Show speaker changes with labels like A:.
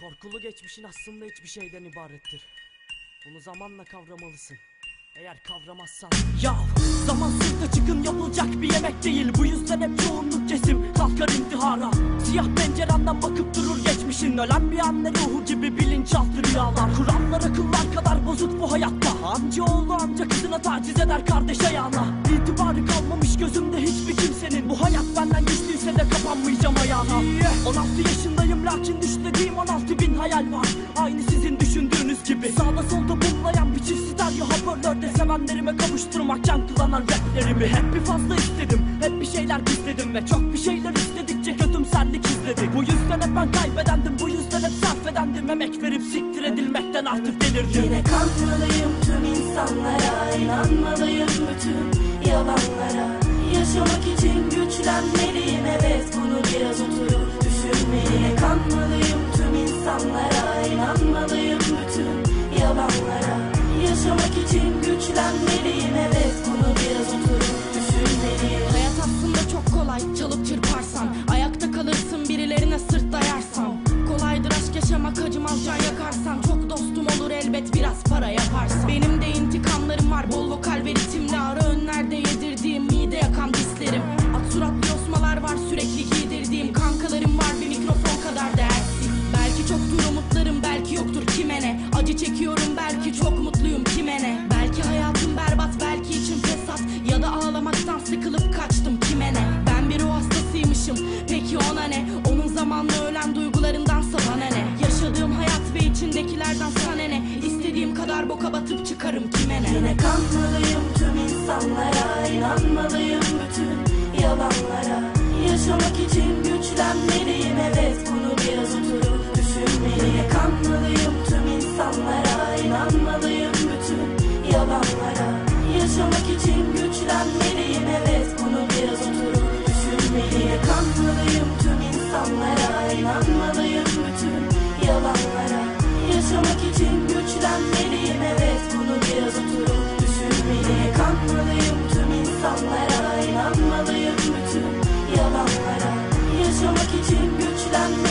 A: Korkulu geçmişin aslında hiçbir şeyden ibarettir. Bunu zamanla kavramalısın. Eğer kavramazsan. Ya zamansız da çıkın yapılacak bir yemek değil. Bu yüzden hep çoğunluk kesim kalkar intihara. Siyah pencerenden bakıp durur geçmişin. Ölen bir anne ruhu gibi bilinçaltı rüyalar. Kurallar akıllar kadar bozuk bu hayatta. Amca oğlu amca kızına taciz eder kardeş ayağına. İtibarı kalmamış gözümde hiçbir kimsenin. Bu hayat benden güçlüyse de kapanmayacağım ayağına. 16 yaşındayım lakin düşlediğim 16 bin hayal var. Aynı sizin düşündüğünüz gibi. Sağda solda bumlayan bir çift stereo hoparlörde Sevenlerime kavuşturmak yankılanan raplerimi. Hep bir fazla istedim hep bir şeyler gizledim Ve çok bir şeyler istedikçe kötümserlik izledi. Bu yüzden hep ben kaybedendim bu yüzden hep sarf edendim. Emek verip siktir edilmekten artık delirdim. Yine
B: kanmalıyım tüm insanlara inanmalıyım bütün yalanlara. Yaşamak için güçlenmeliyim
C: Acı çekiyorum belki çok mutluyum kime ne? Belki hayatım berbat belki içim fesat. Ya da ağlamaktan sıkılıp kaçtım kime ne? Ben bir ruh hastasıymışım peki ona ne? Onun zamanla ölen duygularındansa bana ne Yaşadığım hayat ve içindekilerden sana ne? İstediğim kadar boka batıp çıkarım kime ne? Yine
B: kanmalıyım tüm insanlara inanmalıyım bütün yalanlara. Yaşamak için Kanmalıyım bütün yalanlara. Yaşamak için güçlenmeliyim evet Bunu biraz oturup düşünmeliyim. Kanmalıyım tüm insanlara inanmalıyım bütün yalanlara. Yaşamak için güçlenmeliyim evet Bunu biraz oturup düşünmeliyim. Kanmalıyım tüm insanlara inanmalıyım bütün yalanlara. Yaşamak için güçlenmeliyim.